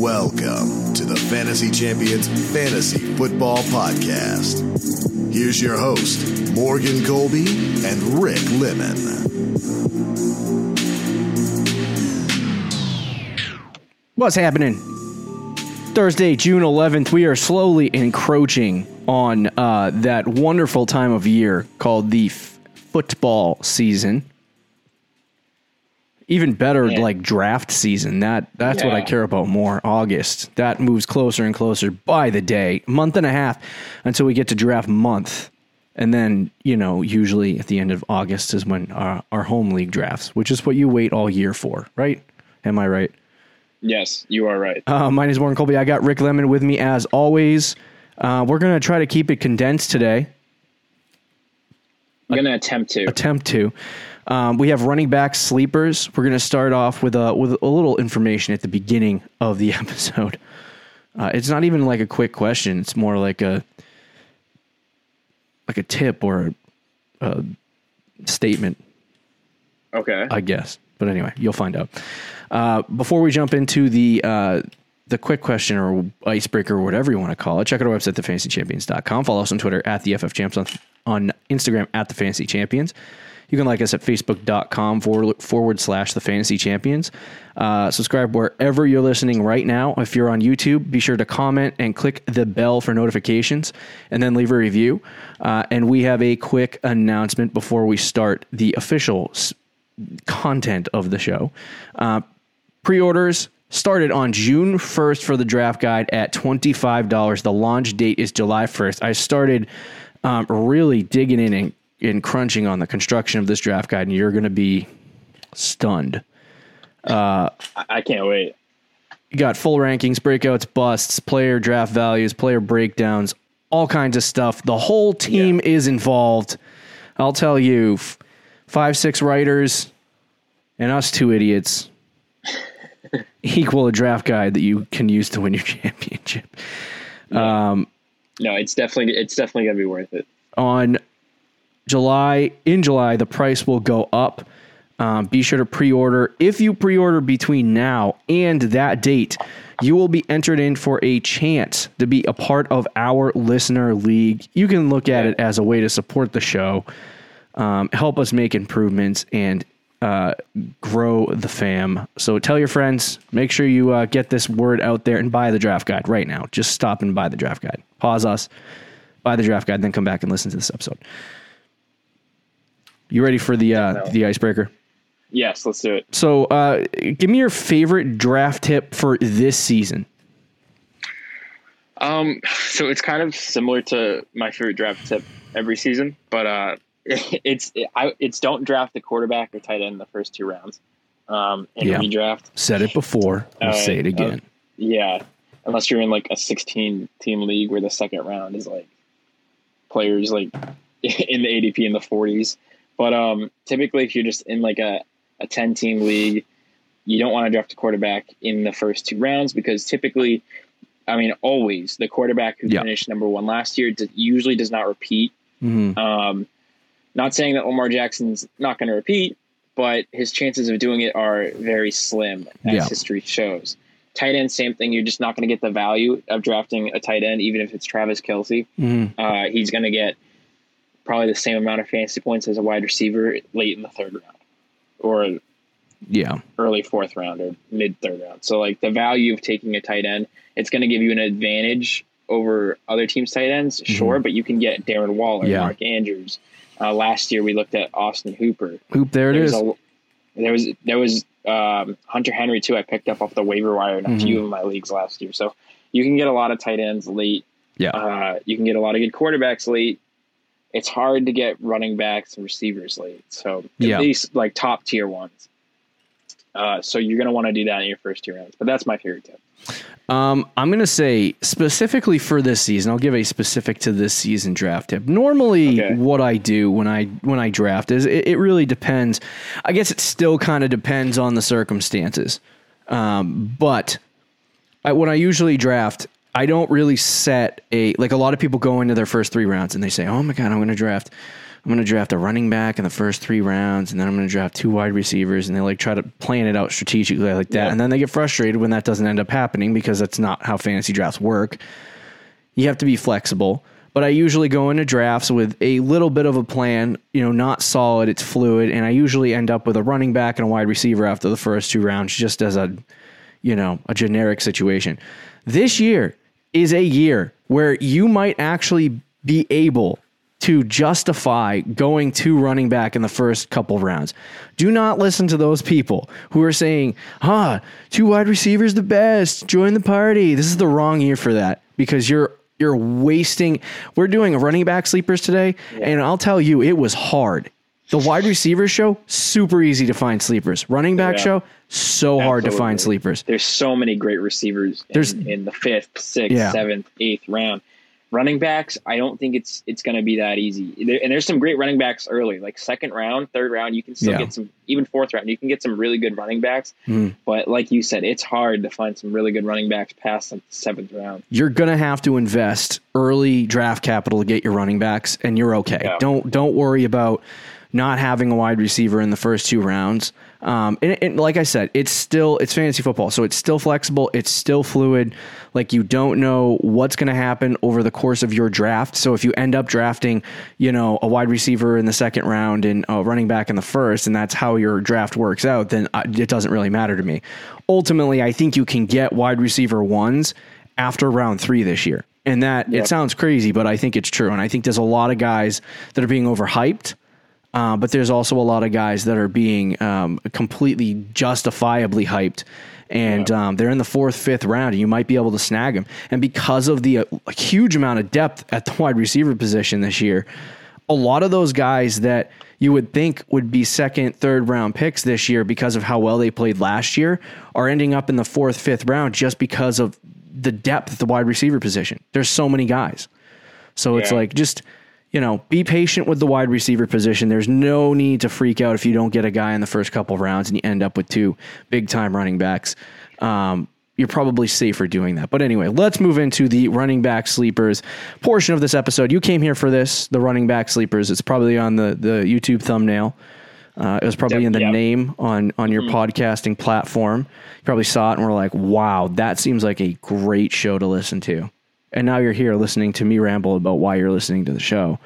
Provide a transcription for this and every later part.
Welcome to the Fantasy Champions Fantasy Football Podcast. Here's your host, Morgan Colby and Rick Lemon. What's happening? Thursday, June 11th, we are slowly encroaching on uh, that wonderful time of year called the f- football season. Even better, Yeah. like draft season. That that's what I care about more. August that moves closer and closer by the day, month and a half until we get to draft month, and then you know usually at the end of August is when our, our home league drafts, which is what you wait all year for, right? Am I right? Yes, you are right. Uh, my name is Warren Colby. I got Rick Lemon with me as always. Uh, we're going to try to keep it condensed today. I'm gonna attempt to. Attempt to. Um, we have running back sleepers. We're going to start off with a with a little information at the beginning of the episode. Uh, it's not even like a quick question. It's more like a like a tip or a, a statement. Okay. I guess. But anyway, you'll find out. Uh, before we jump into the uh, the quick question or icebreaker or whatever you want to call it, check out our website, thefantasychampions.com. Follow us on Twitter at the FF on, on Instagram at the Fantasy Champions. You can like us at facebook.com forward, forward slash the fantasy champions. Uh, subscribe wherever you're listening right now. If you're on YouTube, be sure to comment and click the bell for notifications and then leave a review. Uh, and we have a quick announcement before we start the official s- content of the show. Uh, pre-orders started on June 1st for the draft guide at $25. The launch date is July 1st. I started um, really digging in and, and crunching on the construction of this draft guide, and you're going to be stunned. I, I can't wait. You got full rankings, breakouts, busts, player draft values, player breakdowns, all kinds of stuff. The whole team is involved. I'll tell you, f- five, six writers, and us two idiots equal a draft guide that you can use to win your championship. No, it's definitely it's definitely gonna be worth it. on July in July the price will go up. Um, be sure to pre-order. If you pre-order between now and that date, you will be entered in for a chance to be a part of our listener league. You can look at it as a way to support the show, um, help us make improvements, and uh, grow the fam. So tell your friends. Make sure you uh, get this word out there and buy the draft guide right now. Just stop and buy the draft guide. Pause us buy the draft guide, then come back and listen to this episode. You ready for the uh, the icebreaker? Yes, let's do it. So, uh, give me your favorite draft tip for this season. Um, so it's kind of similar to my favorite draft tip every season, but uh, it's I, it's don't draft the quarterback or tight end in the first two rounds. Um, in Yeah. redraft, Said it before. I'll Uh, say it again. yeah, unless you're in like a 16 team league where the second round is like players like in the ADP in the 40s. But um, typically, if you're just in like a, a 10 team league, you don't want to draft a quarterback in the first two rounds because typically, I mean, always the quarterback who Yeah. finished number one last year usually does not repeat. Mhm. Um, not saying that Lamar Jackson's not going to repeat, but his chances of doing it are very slim, as Yeah. history shows. Tight end, same thing. You're just not going to get the value of drafting a tight end, even if it's Travis Kelce. Mhm. Uh, he's going to get probably the same amount of fantasy points as a wide receiver late in the third round, or Yeah. early fourth round, or mid third round. So, like the value of taking a tight end, it's going to give you an advantage over other teams' tight ends, sure, but you can get Darren Waller, Mm-hmm. Yeah. Mark Andrews. Uh, last year, we looked at Austin Hooper. Hoop, there it There was, a, there was there was um, Hunter Henry too. I picked up off the waiver wire in a Mhm. few of my leagues last year. So you can get a lot of tight ends late. Yeah. Uh, you can get a lot of good quarterbacks late. It's hard to get running backs and receivers late. So at Yeah. least like top tier ones. Uh, so you're going to want to do that in your first two rounds. But that's my favorite tip. Um, I'm going to say specifically for this season, I'll give a specific to this season draft tip. Normally, Okay. what I do when I when I draft is it, it really depends. I guess it still kind of depends on the circumstances. Um, but I, when I usually draft, I don't really set a like a lot of people go into their first three rounds and they say, "Oh my god, I'm going to draft I'm going to draft a running back in the first three rounds, and then I'm going to draft two wide receivers, and they like try to plan it out strategically like that, Yeah. and then they get frustrated when that doesn't end up happening because that's not how fantasy drafts work. You have to be flexible. But I usually go into drafts with a little bit of a plan, you know, not solid, it's fluid, and I usually end up with a running back and a wide receiver after the first two rounds, just as a, you know, a generic situation. This year is a year where you might actually be able to justify going to running back in the first couple rounds. Do not listen to those people who are saying, huh, two wide receivers the best, join the party. This is the wrong year for that because you're you're wasting we're doing running back sleepers today, and I'll tell you, it was hard. The wide receiver show, super easy to find sleepers. Running back Yeah. show, so hard to find sleepers. There's so many great receivers There's- in, in the fifth, sixth, Yeah. seventh, eighth round. Running backs, I don't think it's it's going to be that easy. There, and there's some great running backs early, like second round, third round. You can still Yeah. get some, even fourth round. You can get some really good running backs. Mhm. But like you said, it's hard to find some really good running backs past like the seventh round. you're gonna have to invest early draft capital to get your running backs, and you're okay. Yeah. Don't don't worry about not having a wide receiver in the first two rounds. Um, and, and like I said, it's still it's fantasy football, so it's still flexible, it's still fluid. Like you don't know what's going to happen over the course of your draft. So if you end up drafting, you know, a wide receiver in the second round and a running back in the first, and that's how your draft works out, then uh, it doesn't really matter to me. Ultimately, I think you can get wide receiver ones after round three this year. And that Yep. it sounds crazy, but I think it's true. And I think there's a lot of guys that are being overhyped. Uh, but there's also a lot of guys that are being um, completely justifiably hyped. And um, they're in the fourth, fifth round, and you might be able to snag them. And because of the uh, huge amount of depth at the wide receiver position this year, a lot of those guys that you would think would be second, third round picks this year because of how well they played last year are ending up in the fourth, fifth round just because of the depth at the wide receiver position. There's so many guys. So it's like just you know, be patient with the wide receiver position. There's no need to freak out if you don't get a guy in the first couple of rounds and you end up with two big time running backs. Um, you're probably safer doing that. But anyway, let's move into the running back sleepers portion of this episode. You came here for this, the running back sleepers. It's probably on the, the YouTube thumbnail. Uh, it was probably in the yep. name on on your podcasting platform. You probably saw it and were like, "Wow, that seems like a great show to listen to." And now you're here listening to me ramble about why you're listening to the show.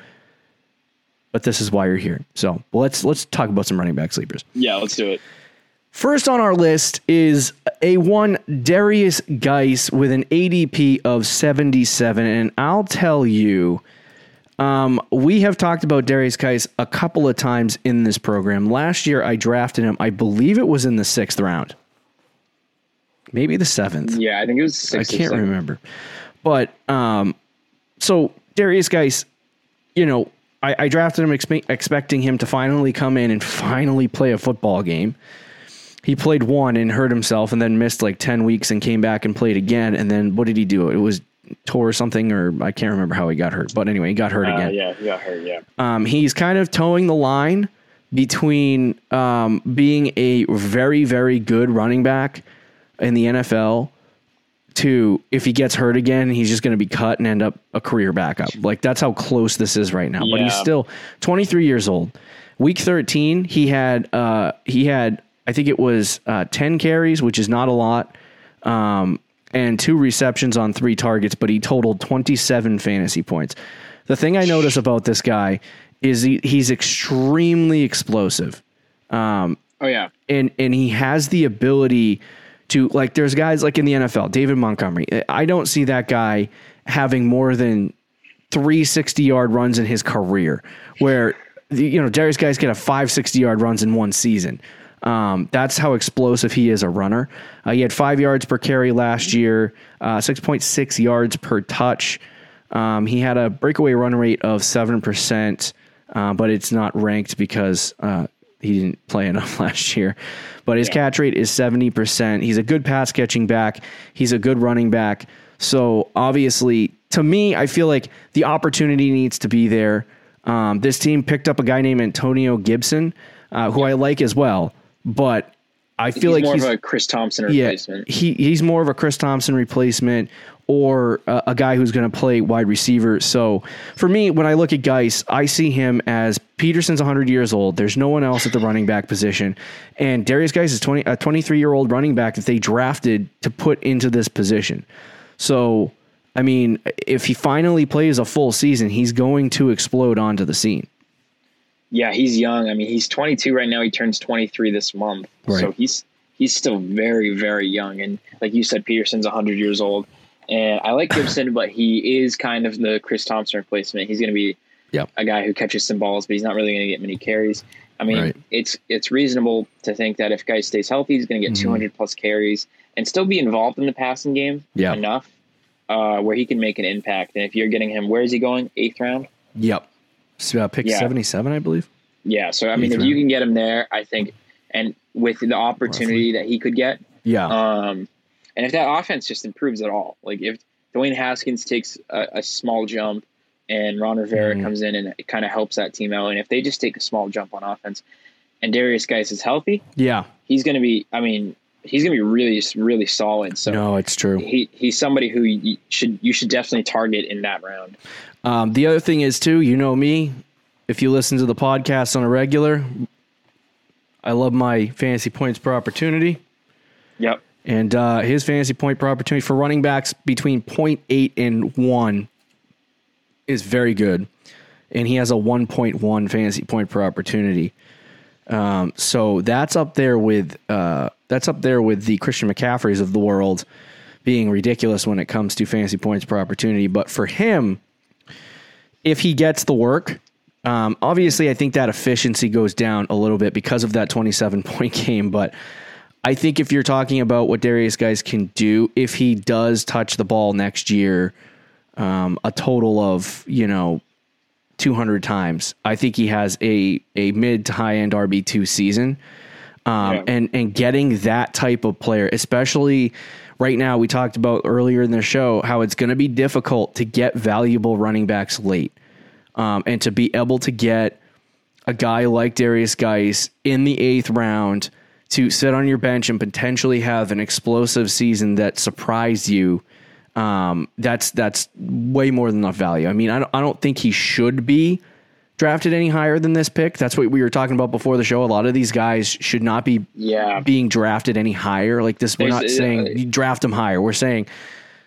But this is why you're here. So let's let's talk about some running back sleepers. Yeah, let's do it. First on our list is a one Derrius Guice with an ADP of 77. And I'll tell you, um, we have talked about Derrius Guice a couple of times in this program. Last year, I drafted him, I believe it was in the sixth round, maybe the seventh. Yeah, I think it was I can't remember. But um, so Derrius Guice, you know, I, I drafted him expe- expecting him to finally come in and finally play a football game. He played one and hurt himself, and then missed like ten weeks and came back and played again. And then what did he do? It was tore something, or I can't remember how he got hurt. But anyway, he got hurt Uh, again. yeah, he got hurt. Yeah. Um, he's kind of towing the line between um, being a very, very good running back in the NFL to if he gets hurt again, he's just going to be cut and end up a career backup. Like that's how close this is right now. But he's still 23 years old. Week 13, he had uh, he had I think it was uh, 10 carries, which is not a lot. Um, and two receptions on three targets, but he totaled 27 fantasy points. The thing I notice about this guy is he, he's extremely explosive Oh yeah. and and he has the ability to like there's guys like in the NFL, David Montgomery. I don't see that guy having more than three 60 yard runs in his career where you know Derrius Guice get a five 60 yard runs in one season. Um, that's how explosive he is a runner. Uh, he had five yards per carry last year, uh, 6.6 yards per touch. Um, he had a breakaway run rate of 7%, uh, but it's not ranked because uh, he didn't play enough last year. But his catch rate is 70%. He's a good pass catching back, he's a good running back. So obviously, to me, I feel like the opportunity needs to be there. Um, this team picked up a guy named Antonio Gibson, uh, who I like as well, but I feel like he's like more he's of a Chris Thompson yeah, replacement. he he's more of a Chris Thompson replacement or a, a guy who's going to play wide receiver. So for me, when I look at Guice, I see him as Peterson's 100 years old. There's no one else at the running back position, and Derrius Guice is 20 a 23 year old running back that they drafted to put into this position. So I mean, if he finally plays a full season, he's going to explode onto the scene. Yeah, he's young. I mean, he's 22 right now. He turns 23 this month. Right. So he's he's still very very young. And like you said, Peterson's 100 years old. And I like Gibson, but he is kind of the Chris Thompson replacement. He's going to be Yep. a guy who catches some balls, but he's not really going to get many carries. I mean, Right. it's it's reasonable to think that if guy stays healthy, he's going to get Mhm. 200 plus carries and still be involved in the passing game Yeah. enough uh, where he can make an impact. And if you're getting him, where is he going? Eighth round. Yep. So, uh, pick Yeah. 77, I believe. Yeah, so I mean, Eighth if you can get him there, I think, and with the opportunity that he could get, Yeah. um, and if that offense just improves at all, like if Dwayne Haskins takes a, a small jump and Ron Rivera Mhm. comes in and it kind of helps that team out, and if they just take a small jump on offense, and Derrius Guice is healthy, yeah. he's going to be. I mean, he's going to be really, really solid. So no, it's true. he he's somebody who you should you should definitely target in that round. Um, the other thing is too, you know me. If you listen to the podcast on a regular, I love my fantasy points per opportunity, Yep. And uh, his fantasy point per opportunity for running backs between 0.8 and one is very good, and he has a 1.1 fantasy point per opportunity. Um, so that's up there with uh, that's up there with the Christian McCaffreys of the world being ridiculous when it comes to fantasy points per opportunity. But for him, if he gets the work, um, obviously I think that efficiency goes down a little bit because of that 27 point game. But I think if you're talking about what Derrius Guice can do, if he does touch the ball next year, um, a total of you know 200 times, I think he has a a mid to high end RB two season. Um, Yeah. and and getting that type of player, especially right now, we talked about earlier in the show how it's going to be difficult to get valuable running backs late, um, and to be able to get a guy like Derrius Guice in the eighth round to sit on your bench and potentially have an explosive season that surprised you. Um, that's that's way more than enough value. I mean, I don't, I don't think he should be drafted any higher than this pick. That's what we were talking about before the show. A lot of these guys should not be Yeah. being drafted any higher. Like this, we're There's- not uh, saying you draft him higher. We're saying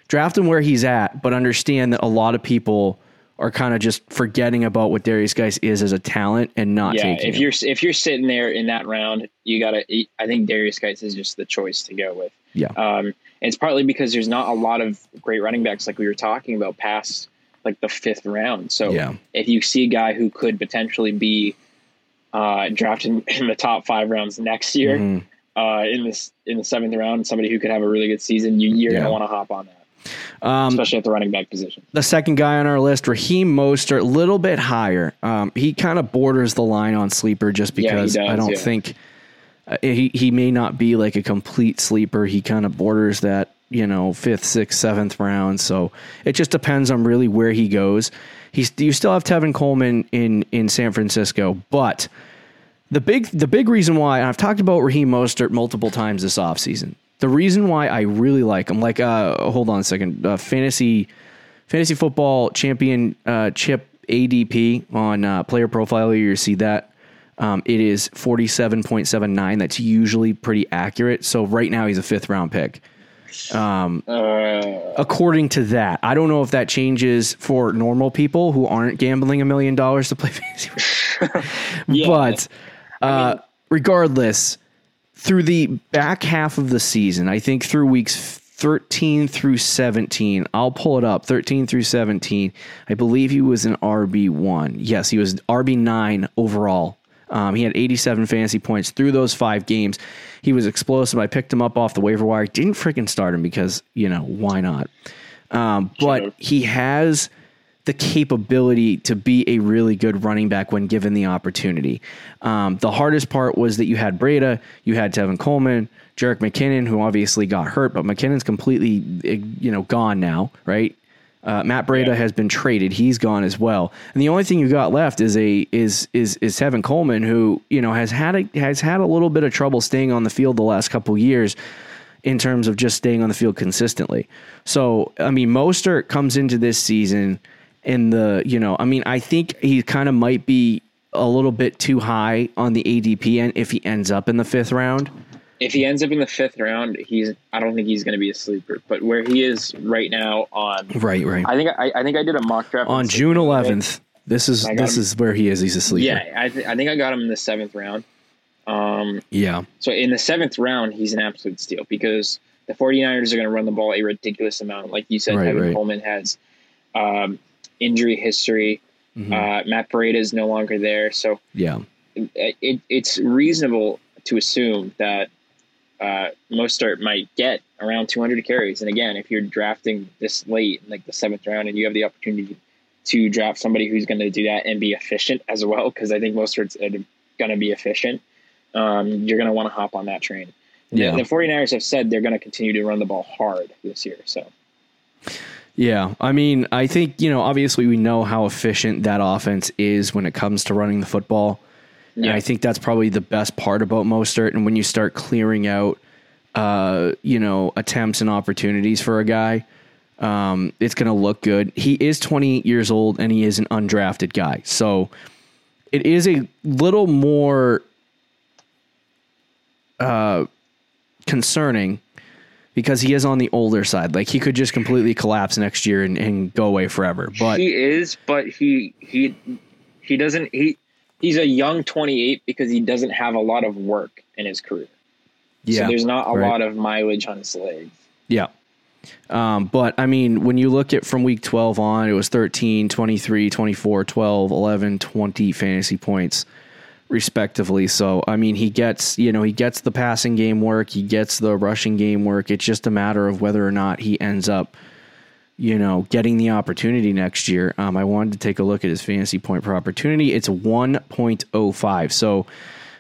draft him where he's at, but understand that a lot of people are kind of just forgetting about what Derrius Guice is as a talent and not yeah, taking if him. you're if you're sitting there in that round, you gotta. I think Derrius Guice is just the choice to go with. Yeah. Um, and it's partly because there's not a lot of great running backs like we were talking about past like the fifth round. So Yeah. if you see a guy who could potentially be uh, drafted in the top five rounds next year, Mhm. uh, in this in the seventh round, somebody who could have a really good season, you, you're Yeah. gonna want to hop on that, Um, especially at the running back position. the second guy on our list, Raheem Mostert, a little bit higher. Um, he kind of borders the line on sleeper just Yeah, he because I don't yeah. think uh, he he may not be like a complete sleeper. He kind of borders that you know fifth, sixth, seventh round. So it just depends on really where he goes. He's you still have Tevin Coleman in in San Francisco, but the big the big reason why and I've talked about Raheem Mostert multiple times this offseason. The reason why I really like him, like uh, hold on a second, uh, fantasy fantasy football champion uh, chip ADP on uh, player profile. You see that um, it is forty seven point seven nine. That's usually pretty accurate. So right now he's a fifth round pick. Uh, According to that, I don't know if that changes for normal people who aren't gambling a million dollars to play fantasy. Yeah. but uh, regardless, through the back half of the season, I think through weeks 13 through 17, I'll pull it up 13 through 17. I believe he was an RB1. Yes, he was RB9 overall. Um, he had 87 fantasy points through those five games. He was explosive. I picked him up off the waiver wire. Didn't freaking start him because, you know, why not? Um, but he has the capability to be a really good running back when given the opportunity. Um, the hardest part was that you had Breida, you had Tevin Coleman, Jerick McKinnon, who obviously got hurt, but McKinnon's completely, eh, you know, gone now, right? Uh, Matt Breida has been traded; he's gone as well. And the only thing you got left is a is is is Tevin Coleman, who you know has had a has had a little bit of trouble staying on the field the last couple years in terms of just staying on the field consistently. So, I mean, Mostert comes into this season in the, you know, I mean, I think he kind of might be a little bit too high on the ADP end if he ends up in the fifth round. If he ends up in the fifth round, he's I don't think he's going to be a sleeper. But where he is right now on, Right, right. I think I, I think I did a mock draft on June sixth round. 11th, this is this him. is where he is. He's a sleeper. Yeah, I, th- I think I got him in the seventh round. Um, Yeah. so in the seventh round, he's an absolute steal because the 49ers are going to run the ball a ridiculous amount. Like you said, Right, Tevin right. Coleman has um, injury history. Mhm. Uh, Matt Breida is no longer there. So yeah. it, it, it's reasonable to assume that uh, Mostert might get around 200 carries. And again, if you're drafting this late, like the seventh round, and you have the opportunity to draft somebody who's going to do that and be efficient as well, because I think Mostert's going to be efficient, um, you're going to want to hop on that train. Yeah. The, the 49ers have said they're going to continue to run the ball hard this year. So Yeah, I mean, I think you know. Obviously, we know how efficient that offense is when it comes to running the football. And I think that's probably the best part about Mostert. And when you start clearing out, uh, you know, attempts and opportunities for a guy, um, it's going to look good. He is 28 years old and he is an undrafted guy, so it is a little more uh, concerning because he is on the older side. Like he could just completely collapse next year and, and go away forever. But he is, but he he he doesn't he he's a young 28 because he doesn't have a lot of work in his career. yeah, so there's not a right. lot of mileage on his legs. Yeah. Um, but I mean, when you look at from week 12 on, it was 13, 23, 24, 12, 11, 20 fantasy points respectively. So, I mean, he gets, you know, he gets the passing game work, he gets the rushing game work. It's just a matter of whether or not he ends up, you know, getting the opportunity next year. Um, I wanted to take a look at his fantasy point per opportunity. It's 1.05. So,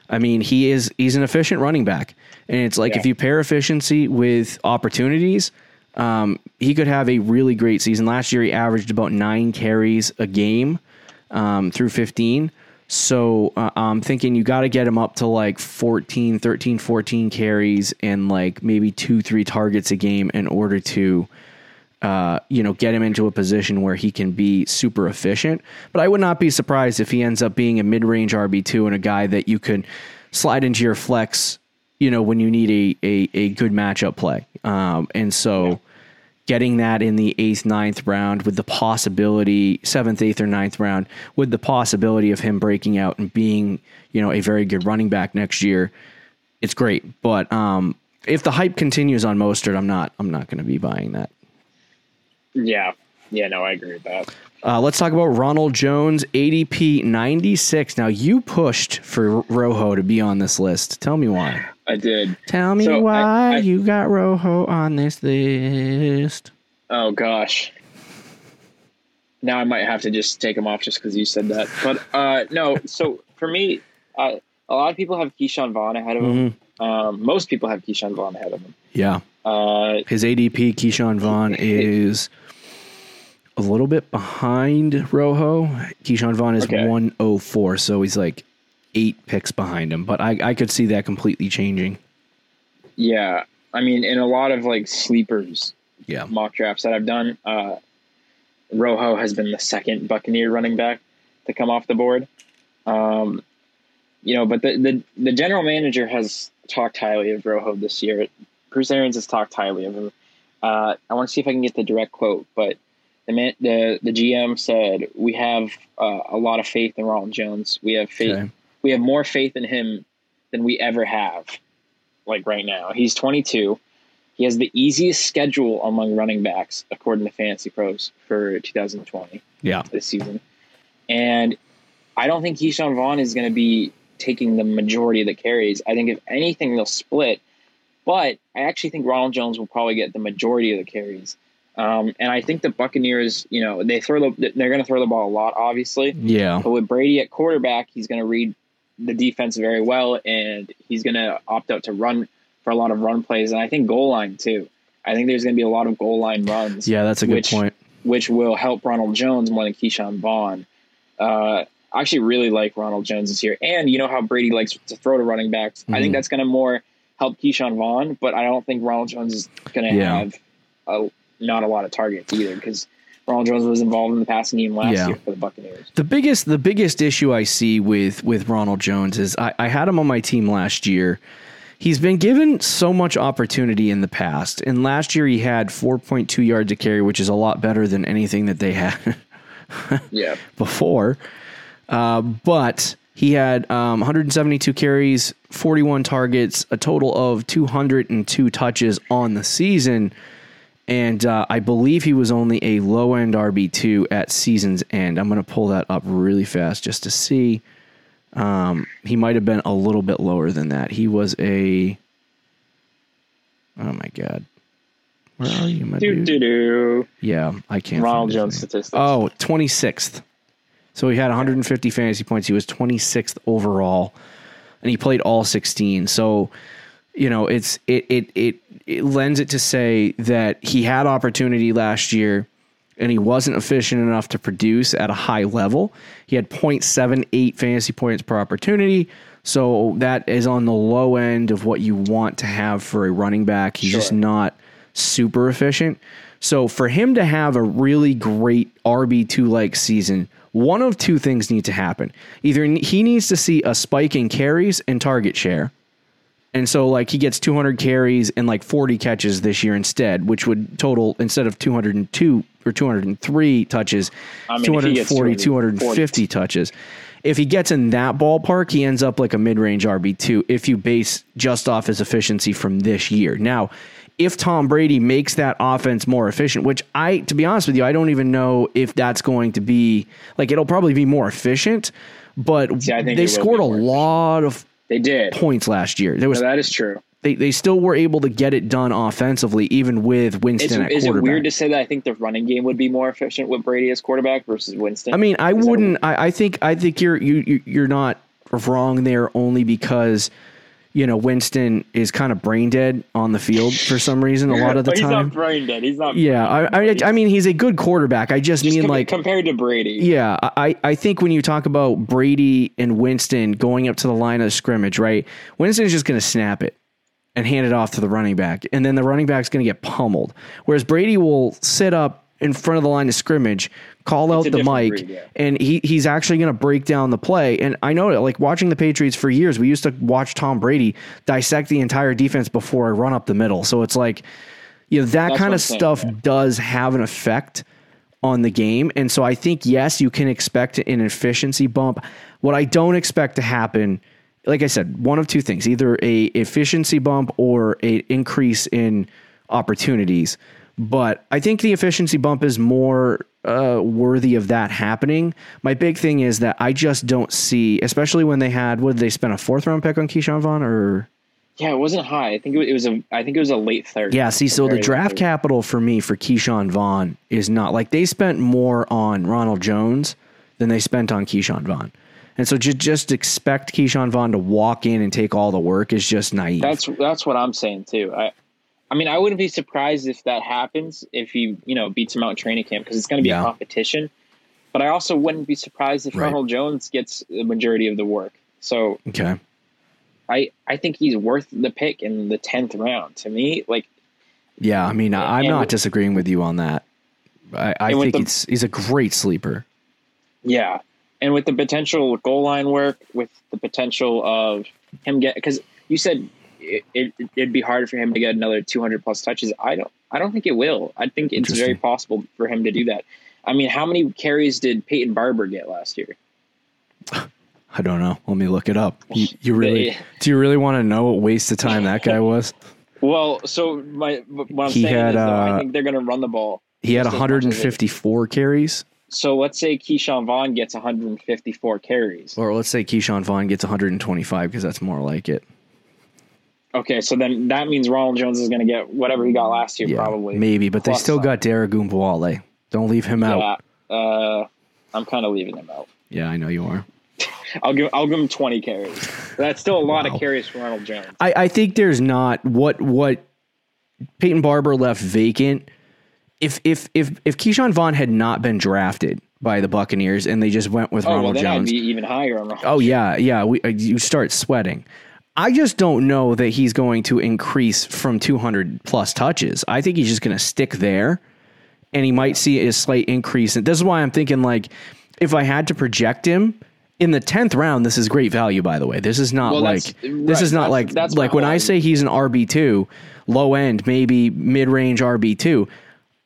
I mean, he is he's an efficient running back, and it's like Yeah. if you pair efficiency with opportunities, um, he could have a really great season. Last year, he averaged about nine carries a game um, through 15. So uh, I'm thinking you got to get him up to like 14, 13, 14 carries and like maybe two, three targets a game in order to uh, you know, get him into a position where he can be super efficient. But I would not be surprised if he ends up being a mid range RB2 and a guy that you could slide into your flex, you know, when you need a, a, a good matchup play. Um, and so getting that in the eighth, ninth round with the possibility, seventh, eighth, or ninth round, with the possibility of him breaking out and being, you know, a very good running back next year, it's great. But um, if the hype continues on Mostert, I'm not I'm not going to be buying that. Yeah, yeah, no, I agree with that. Uh, let's talk about Ronald Jones, ADP 96. Now, you pushed for Rojo to be on this list. Tell me why. I did. Tell me So, why I- you got Rojo on this list. Oh gosh. Now I might have to just take him off just because you said that. But uh, no, so for me, uh, a lot of people have Ke'Shawn Vaughn ahead of him. Um, most people have Ke'Shawn Vaughn ahead of him. Yeah. Uh, His ADP, Ke'Shawn Vaughn, is a little bit behind Rojo. Ke'Shawn Vaughn is Okay. 104, so he's like eight picks behind him. But I, I could see that completely changing. yeah, I mean, in a lot of like sleepers Yeah. mock drafts that I've done, uh, Rojo has been the second Buccaneer running back to come off the board. Um, you know, but the, the the general manager has talked highly of Rojo this year. Bruce Arians has talked highly of him. Uh, I want to see if I can get the direct quote, but the man, the the GM said we have uh, a lot of faith in Ronald Jones. We have faith. Okay. We have more faith in him than we ever have. Like right now, he's 22. He has the easiest schedule among running backs, according to Fantasy Pros, for 2020 Yeah. this season. And I don't think Ke'Shawn Vaughn is going to be taking the majority of the carries. I think if anything, they'll split. But I actually think Ronald Jones will probably get the majority of the carries. Um, and I think the Buccaneers, you know, they throw the they're going to throw the ball a lot, obviously. Yeah. But with Brady at quarterback, he's going to read the defense very well, and he's going to opt out to run for a lot of run plays, and I think goal line too. I think there's going to be a lot of goal line runs. Yeah, that's a good which- point. which will help Ronald Jones more than Ke'Shawn Vaughn. Uh, I actually really like Ronald Jones this year, and you know how Brady likes to throw to running backs. I think Mhm. that's going to more help Ke'Shawn Vaughn, but I don't think Ronald Jones is going to Yeah. have a, not a lot of targets either because Ronald Jones was involved in the passing game last Yeah. year for the Buccaneers. The biggest the biggest issue I see with with Ronald Jones is I, I had him on my team last year. He's been given so much opportunity in the past, and last year he had 4.2 yards to carry, which is a lot better than anything that they had Yeah, before. Uh, but he had um, 172 carries, 41 targets, a total of 202 touches on the season. And uh, I believe he was only a low end RB2 at season's end. I'm going to pull that up really fast just to see. Um, he might have been a little bit lower than that. He was a. Oh my God. Where are you, my dude? do do. Yeah, I can't. Ronald Jones name. statistics. Oh, 26th. So he had 150 fantasy points. He was 26th overall, and he played all 16. So, you know, it's it it it, it lends it to say that he had opportunity last year, and he wasn't efficient enough to produce at a high level. He had 0.78 fantasy points per opportunity. So that is on the low end of what you want to have for a running back. He's just not super efficient. So for him to have a really great RB2 like season, one of two things need to happen. Either he needs to see a spike in carries and target share. And so like he gets 200 carries and like 40 catches this year instead, which would total instead of 202 or 203 touches, I mean, if he gets 240, 240. 250 touches. If he gets in that ballpark, he ends up like a mid-range RB2 if you base just off his efficiency from this year. Now, if Tom Brady makes that offense more efficient, which I to be honest with you, I don't even know if that's going to be like it'll probably be more efficient, but See, they scored a lot of They did. points last year. There was No, that is true. they, they still were able to get it done offensively, even with Is, Winston at is it weird to say that I think the running game would be more efficient with Brady as quarterback versus Winston? I mean, I Is wouldn't. I, I think. I think you're you, you you're not wrong there only because you know Winston is kind of brain dead on the field for some reason. A lot of the But he's time. not brain dead. He's not. Yeah, I, I I mean he's a good quarterback. I just, Just mean com- like compared to Brady. Yeah, I, I think when you talk about Brady and Winston going up to the line of scrimmage, right? Winston's just going to snap it and hand it off to the running back, and then the running back's going to get pummeled. Whereas Brady will sit up in front of the line of scrimmage, call out the mic, breed, yeah. and he he's actually going to break down the play. And I know, that like watching the Patriots for years, we used to watch Tom Brady dissect the entire defense before I run up the middle. So it's like, you know, that That's kind of saying, stuff does have an effect on the game. And so I think, yes, you can expect an efficiency bump. What I don't expect to happen, like I said, one of two things either a efficiency bump or a increase in opportunities. But I think the efficiency bump is more uh, worthy of that happening. My big thing is that I just don't see, especially when they had, what did they spend a fourth round pick on Ke'Shawn Vaughn or Yeah, it wasn't high. I think it was, a. I think it was a late third. yeah, see, so the draft late. capital for me for Ke'Shawn Vaughn is not like they spent more on Ronald Jones than they spent on Ke'Shawn Vaughn. And so just just expect Ke'Shawn Vaughn to walk in and take all the work is just naive. That's that's what I'm saying too. I, I mean, I wouldn't be surprised if that happens if he, you know, beats him out in training camp because it's going to be Yeah. a competition. But I also wouldn't be surprised if Right. Ronald Jones gets the majority of the work. So okay. I, I think he's worth the pick in the tenth round. To me, like Yeah, I mean, I'm And not disagreeing with you on that. I, I think the- it's he's a great sleeper. Yeah, and with the potential goal line work, with the potential of him get because you said it, it, it'd be hard for him to get another 200 plus touches. I don't. I don't think it will. I think it's very possible for him to do that. I mean, how many carries did Peyton Barber get last year? I don't know. Let me look it up. You, you really They- do you really want to know what waste of time that guy was? Well, so my what I'm He saying had, is, though, I uh, think they're going to run the ball. He had just as much as it- 154 carries, So let's say Ke'Shawn Vaughn gets 154 carries. or let's say Ke'Shawn Vaughn gets 125 because that's more like it. Okay, so then that means Ronald Jones is going to get whatever he got last year, Yeah, probably. maybe, but they still got Derek Ogunbowale. Don't leave him out. Yeah, uh, I'm kind of leaving him out. Yeah, I know you are. I'll give I'll give him 20 carries. That's still a lot Wow. of carries for Ronald Jones. I, I think there's not what what Peyton Barber left vacant if if if if Ke'Shawn Vaughn had not been drafted by the Buccaneers and they just went with Oh, well, Ronald I'd Jones, be even higher on Ronald. Oh yeah, yeah. We, uh, you start sweating. I just don't know that he's going to increase from 200 plus touches. I think he's just going to stick there, and he might see a slight increase. And this is why I'm thinking like, if I had to project him in the 10th round, this is great value. By the way, this is not Well, like that's- this is not that's- like that's like when I say he's an RB two, low end, maybe mid range RB two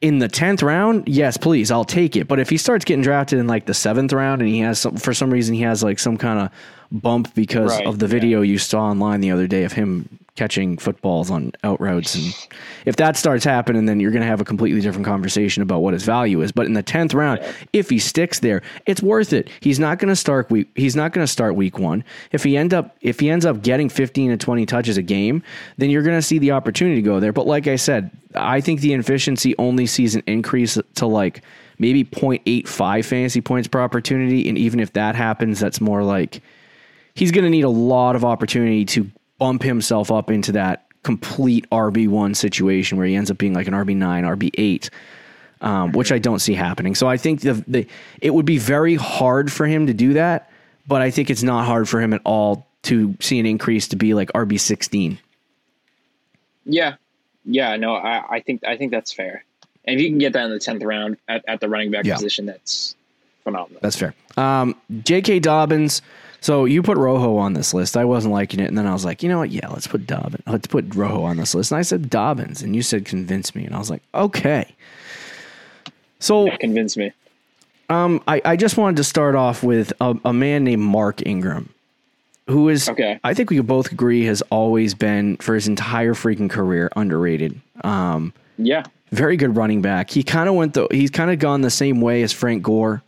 in the tenth round, yes, please, I'll take it. But if he starts getting drafted in like the seventh round and he has some for some reason he has like some kind of bump because Right, of the video you saw online the other day of him catching footballs on out routes and if that starts happening then you're going to have a completely different conversation about what his value is. But in the 10th round if he sticks there it's worth it. He's not going to start week he's not going to start week 1 if he end up if he ends up getting 15 to 20 touches a game then you're going to see the opportunity go there. But like I said I think the efficiency only sees an increase to like maybe 0.85 fantasy points per opportunity. And even if that happens that's more like he's going to need a lot of opportunity to bump himself up into that complete RB1 situation where he ends up being like an RB9, RB8, um, which I don't see happening. So I think the, the, it would be very hard for him to do that, but I think it's not hard for him at all to see an increase to be like RB16. Yeah, yeah. No, I, I think I think that's fair. And if you can get that in the tenth round at, at the running back Yeah. position, that's phenomenal. That's fair. Um, J.K. Dobbins. So you put Rojo on this list. I wasn't liking it, and then I was like, you know what? Yeah, let's put Dobbins. Let's put Rojo on this list. And I said Dobbins, and you said convince me, and I was like, okay. So Convince me. um, I, I just wanted to start off with a, a man named Mark Ingram, who is, Okay. I think we could both agree, has always been for his entire freaking career underrated. Um, Yeah, very good running back. He kind of went the he's kind of gone the same way as Frank Gore.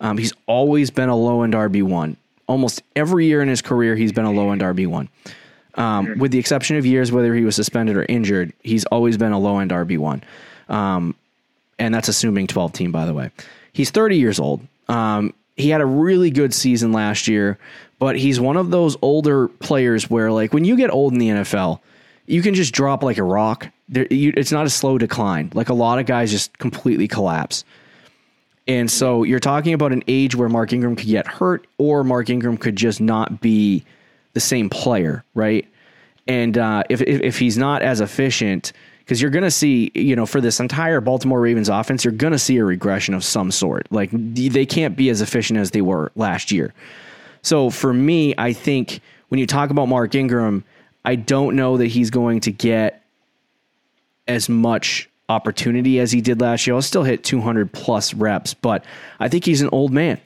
Um, he's always been a low end RB one. Almost every year in his career, he's been a low end RB one. Um, with the exception of years whether he was suspended or injured, he's always been a low end RB one. Um, and that's assuming 12 team, by the way. He's 30 years old. Um, he had a really good season last year, but he's one of those older players where, like, when you get old in the NFL, you can just drop like a rock. There, you, it's not a slow decline. Like a lot of guys just completely collapse. And so you're talking about an age where Mark Ingram could get hurt, or Mark Ingram could just not be the same player, right? And uh, if, if if he's not as efficient, because you're going to see, you know, for this entire Baltimore Ravens offense, you're going to see a regression of some sort. Like they can't be as efficient as they were last year. So for me, I think when you talk about Mark Ingram, I don't know that he's going to get as much opportunity as he did last year. I'll still hit 200 plus reps, but I think he's an old man.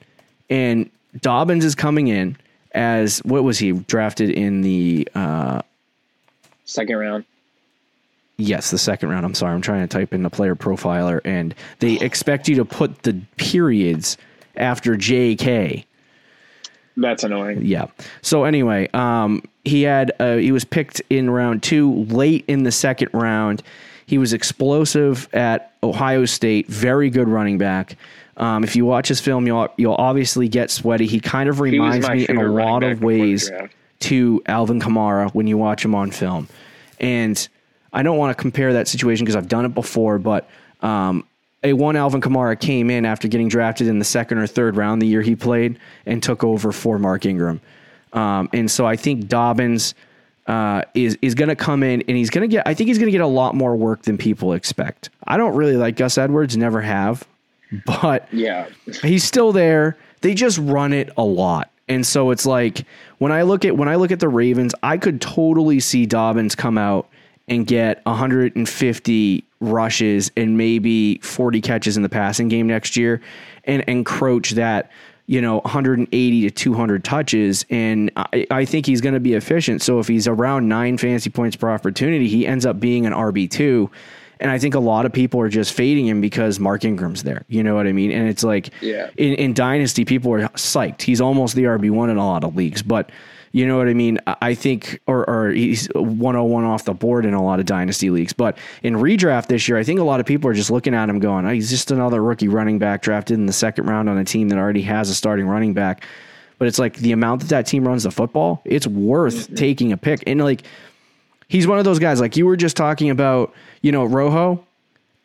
And Dobbins is coming in as what was he drafted in the uh, second round. Yes, the second round. I'm sorry. I'm trying to type in the player profiler, and they expect you to put the periods after JK. That's annoying. Yeah. So anyway, um, he had uh, he was picked in round two, late in the second round. He was explosive at Ohio State. Very good running back. Um, if you watch his film, you'll you'll obviously get sweaty. He kind of reminds me in a lot of ways to Alvin Kamara when you watch him on film. And I don't want to compare that situation because I've done it before, but um, a one Alvin Kamara came in after getting drafted in the second or third round the year he played and took over for Mark Ingram. Um, and so I think Dobbins uh, is is going to come in and he's going to get. I think he's going to get a lot more work than people expect. I don't really like Gus Edwards, never have, but Yeah, he's still there. They just run it a lot. And so it's like when I look at when I look at the Ravens, I could totally see Dobbins come out and get 150 rushes and maybe 40 catches in the passing game next year and encroach that you know 180 to 200 touches and I, I think he's going to be efficient so if he's around nine fantasy points per opportunity he ends up being an RB2 and I think a lot of people are just fading him because Mark Ingram's there. You know what I mean? And it's like, Yeah. in, in Dynasty, people are psyched. He's almost the RB1 in a lot of leagues. But you know what I mean? I think, or, or he's 101 off the board in a lot of Dynasty leagues. But in redraft this year, I think a lot of people are just looking at him going, oh, he's just another rookie running back drafted in the second round on a team that already has a starting running back. But it's like the amount that that team runs the football, it's worth mm-hmm. taking a pick. And like, he's one of those guys like you were just talking about, you know, Rojo.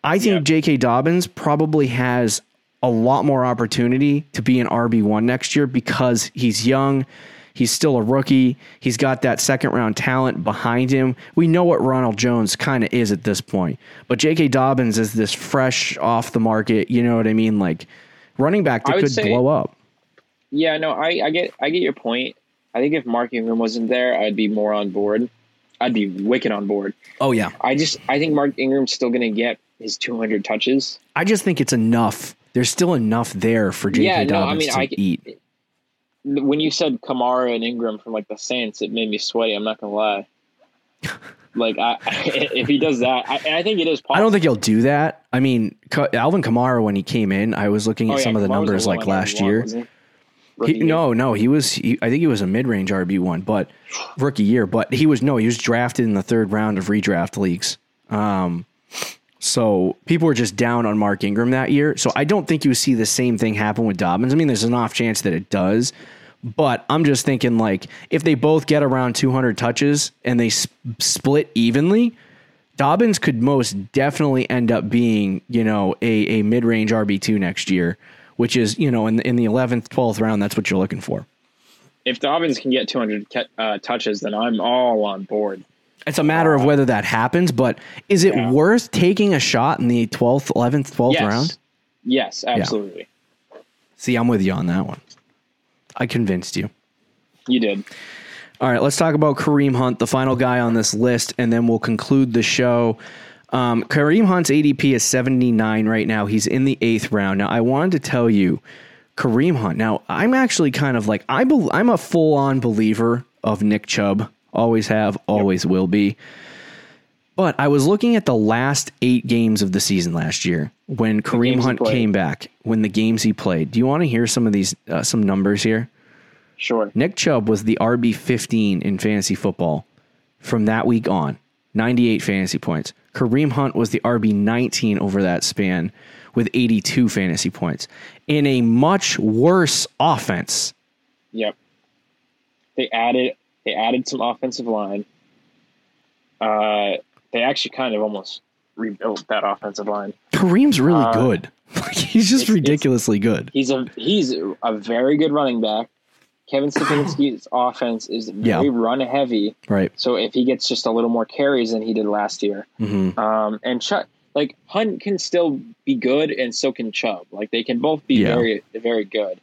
I think Yeah. J.K. Dobbins probably has a lot more opportunity to be an RB1 next year because he's young. He's still a rookie. He's got that second round talent behind him. We know what Ronald Jones kind of is at this point. But J.K. Dobbins is this fresh off the market, you know what I mean? Like running back that could say- blow up. Yeah, no, I, I get I get your point. I think if Mark Ingram wasn't there, I'd be more on board. I'd be wicked on board. Oh, yeah. I just I think Mark Ingram's still going to get his 200 touches. I just think it's enough. There's still enough there for J.K. Yeah, no, I Dobbins mean, to I- eat. When you said Kamara and Ingram from like the Saints, it made me sweaty. I'm not gonna lie. like I, if he does that, I, I think it is possible. I don't think he'll do that. I mean, Alvin Kamara, when he came in, I was looking at Oh, yeah, some of the Kamara numbers like last year. he? He, Rookie year. no, no, he was. He, I think he was a mid-range RB one, but rookie year. But he was no, he was drafted in the third round of redraft leagues. Um, so people were just down on Mark Ingram that year. So I don't think you see the same thing happen with Dobbins. I mean, there's an off chance that it does, but I'm just thinking like if they both get around 200 touches and they sp- split evenly. Dobbins could most definitely end up being, you know, a, a mid range RB two next year, which is, you know, in in the eleventh, twelfth round, that's what you're looking for. If Dobbins can get 200 uh, touches, then I'm all on board. It's a matter of whether that happens, but is it Yeah. worth taking a shot in the twelfth, eleventh, twelfth Yes. round? Yes, absolutely. See, I'm with you on that one. I convinced you. You did. All right, let's talk about Kareem Hunt, the final guy on this list, and then we'll conclude the show. Um, Kareem Hunt's ADP is 79 right now. He's in the eighth round. Now, I wanted to tell you, Kareem Hunt. Now, I'm actually kind of like I I'm a full on believer of Nick Chubb. Always have, always will be. But I was looking at the last eight games of the season last year when Kareem Hunt came back. When the games he played, do you want to hear some of these uh, some numbers here? Sure. Nick Chubb was the RB 15 in fantasy football from that week on, 98 fantasy points. Kareem Hunt was the RB 19 over that span with 82 fantasy points in a much worse offense. Yep. They added they added some offensive line. Uh, they actually kind of almost rebuilt that offensive line. Kareem's really Uh, good. He's just it's- it's- ridiculously good. He's a he's a very good running back. Kevin Stefanski's offense is very Yeah. run heavy. Right. So if he gets just a little more carries than he did last year, hmm um, and Chubb, like Hunt can still be good, and so can Chubb. Like they can both be Yeah. very very good.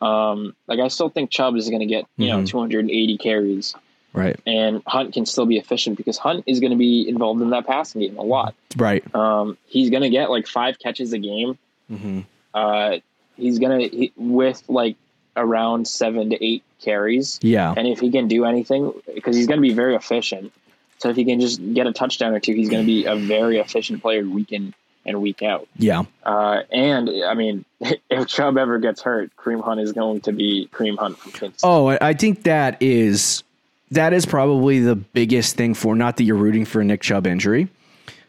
Um, like I still think Chubb is going to get you know Mhm. 280 carries, Right. and Hunt can still be efficient because Hunt is going to be involved in that passing game a lot. Right. Um, he's going to get like five catches a game. hmm Uh, he's going to he, with like around seven to eight carries. Yeah. And if he can do anything, because he's going to be very efficient. So if he can just get a touchdown or two, he's going to be a very efficient player week in and week out. Yeah. Uh, and I mean, if Chubb ever gets hurt, Kareem Hunt is going to be Kareem Hunt from Kansas. Oh, I think that is that is probably the biggest thing for not that you're rooting for a Nick Chubb injury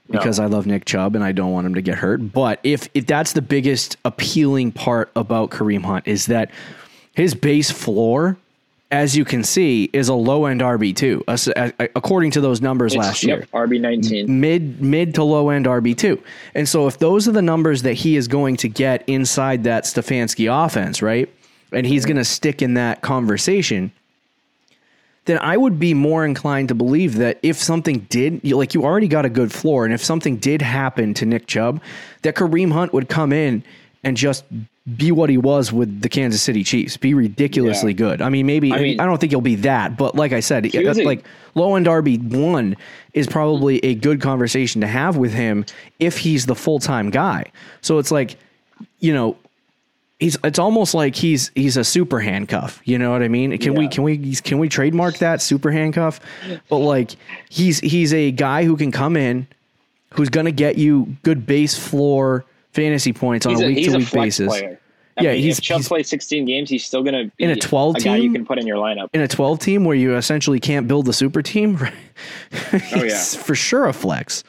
because I love Nick Chubb and I don't want him to get hurt. But if if that's the biggest appealing part about Kareem Hunt is that his base floor, as you can see, is a low end RB two, according to those numbers It's- last year Yep, RB nineteen. mid mid to low end RB two. And so if those are the numbers that he is going to get inside that Stefanski offense, right? And he's mm-hmm. going to stick in that conversation, then I would be more inclined to believe that if something did, like you already got a good floor, and if something did happen to Nick Chubb, that Kareem Hunt would come in and just be what he was with the Kansas City Chiefs, be ridiculously Yeah. good. I mean, maybe I, I don't think he'll be that, but like I said, a- like low end RB one is probably a good conversation to have with him if he's the full time guy. So it's like, you know, he's it's almost like he's he's a super handcuff. You know what I mean? Can we can we can we trademark that super handcuff? But like he's he's a guy who can come in, who's going to get you good base floor fantasy points on He's a week to week basis. player. I Yeah, mean, he's- if Chubb he's- plays sixteen games, he's still going to be In a 12 a guy you can put in your lineup. in a 12 team where you essentially can't build a super team, Oh, he's for sure a flex.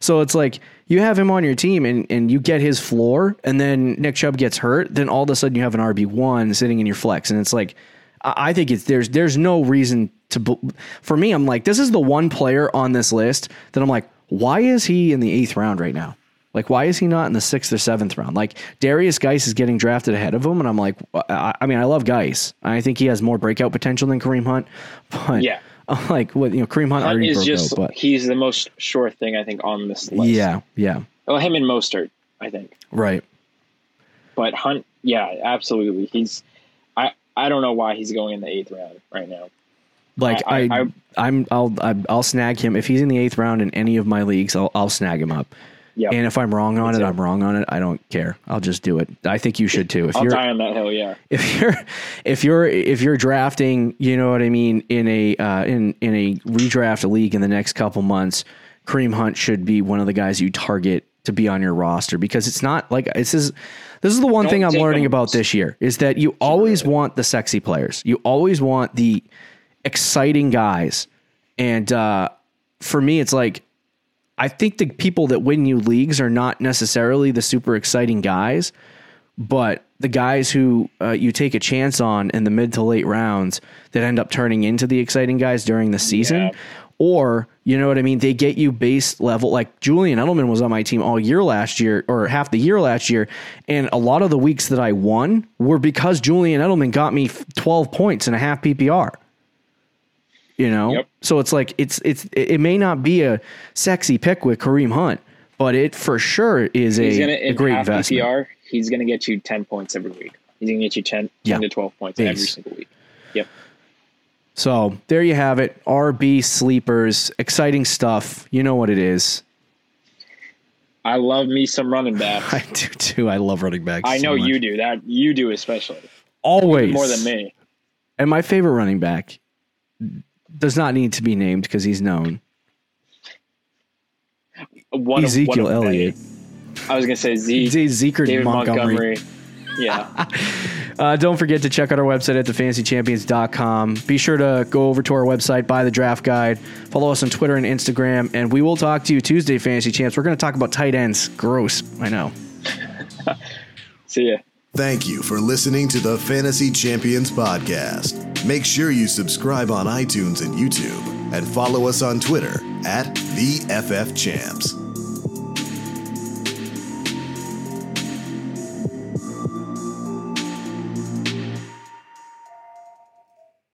So it's like you have him on your team and, and you get his floor, and then Nick Chubb gets hurt, then all of a sudden you have an RB1 sitting in your flex. And it's like, I I think it's there's there's no reason to. For me, I'm like, this is the one player on this list that I'm like, why is he in the eighth round right now? Like, why is he not in the sixth or seventh round? Like, Derrius Guice is getting drafted ahead of him, and I'm like, I, I mean, I love Guice. I think he has more breakout potential than Kareem Hunt, but Yeah. I'm like, what you know, Kareem Hunt, Hunt already is broke just out, but he's the most sure thing I think on this list. yeah, yeah, Well, him and Mostert, I think. right. But Hunt, yeah, absolutely. He's I I don't know why he's going in the eighth round right now. Like I, I- I, am I'll I, I'll snag him if he's in the eighth round in any of my leagues. I'll I'll snag him up. Yeah. And if I'm wrong on it. I'm wrong on it. I don't care. I'll just do it. I think you should too. If I'll you're die on that hill, yeah. if you're if you're if you're drafting, you know what I mean, in a uh, in in a redraft league in the next couple months, Kareem Hunt should be one of the guys you target to be on your roster because it's not like this is this is the one Don't thing I'm learning about this year is that you always want the sexy players. You always want the exciting guys. And uh, for me, it's like I think the people that win you leagues are not necessarily the super exciting guys, but the guys who uh, you take a chance on in the mid to late rounds that end up turning into the exciting guys during the season. Yeah. Or, you know what I mean? They get you base level. Like Julian Edelman was on my team all year last year, or half the year last year. And a lot of the weeks that I won were because Julian Edelman got me 12 points and a half PPR you know Yep. so it's like it's it's it may not be a sexy pick with kareem hunt but it for sure is a, gonna a great investment he's gonna get you ten points every week. He's gonna get you 10, 10 Yeah. to twelve points Base. every single week. Yep. so there you have it rb sleepers exciting stuff you know what it is I love me some running backs. i do too i love running backs I so know much. you do. That you do especially. always More than me. and my favorite running back does not need to be named because he's known One ezekiel of elliott I was gonna say Zeke, Z- Zeke or David Montgomery. Montgomery. Yeah. Uh, don't forget to check out our website at thefantasychampions.com. Be sure to go over to our website, buy the draft guide, follow us on Twitter and Instagram, and we will talk to you Tuesday, Fantasy Champs. We're going to talk about tight ends. Gross. I know. See ya. Thank you for listening to the Fantasy Champions Podcast. Make sure you subscribe on iTunes and YouTube and follow us on Twitter at the FF Champs.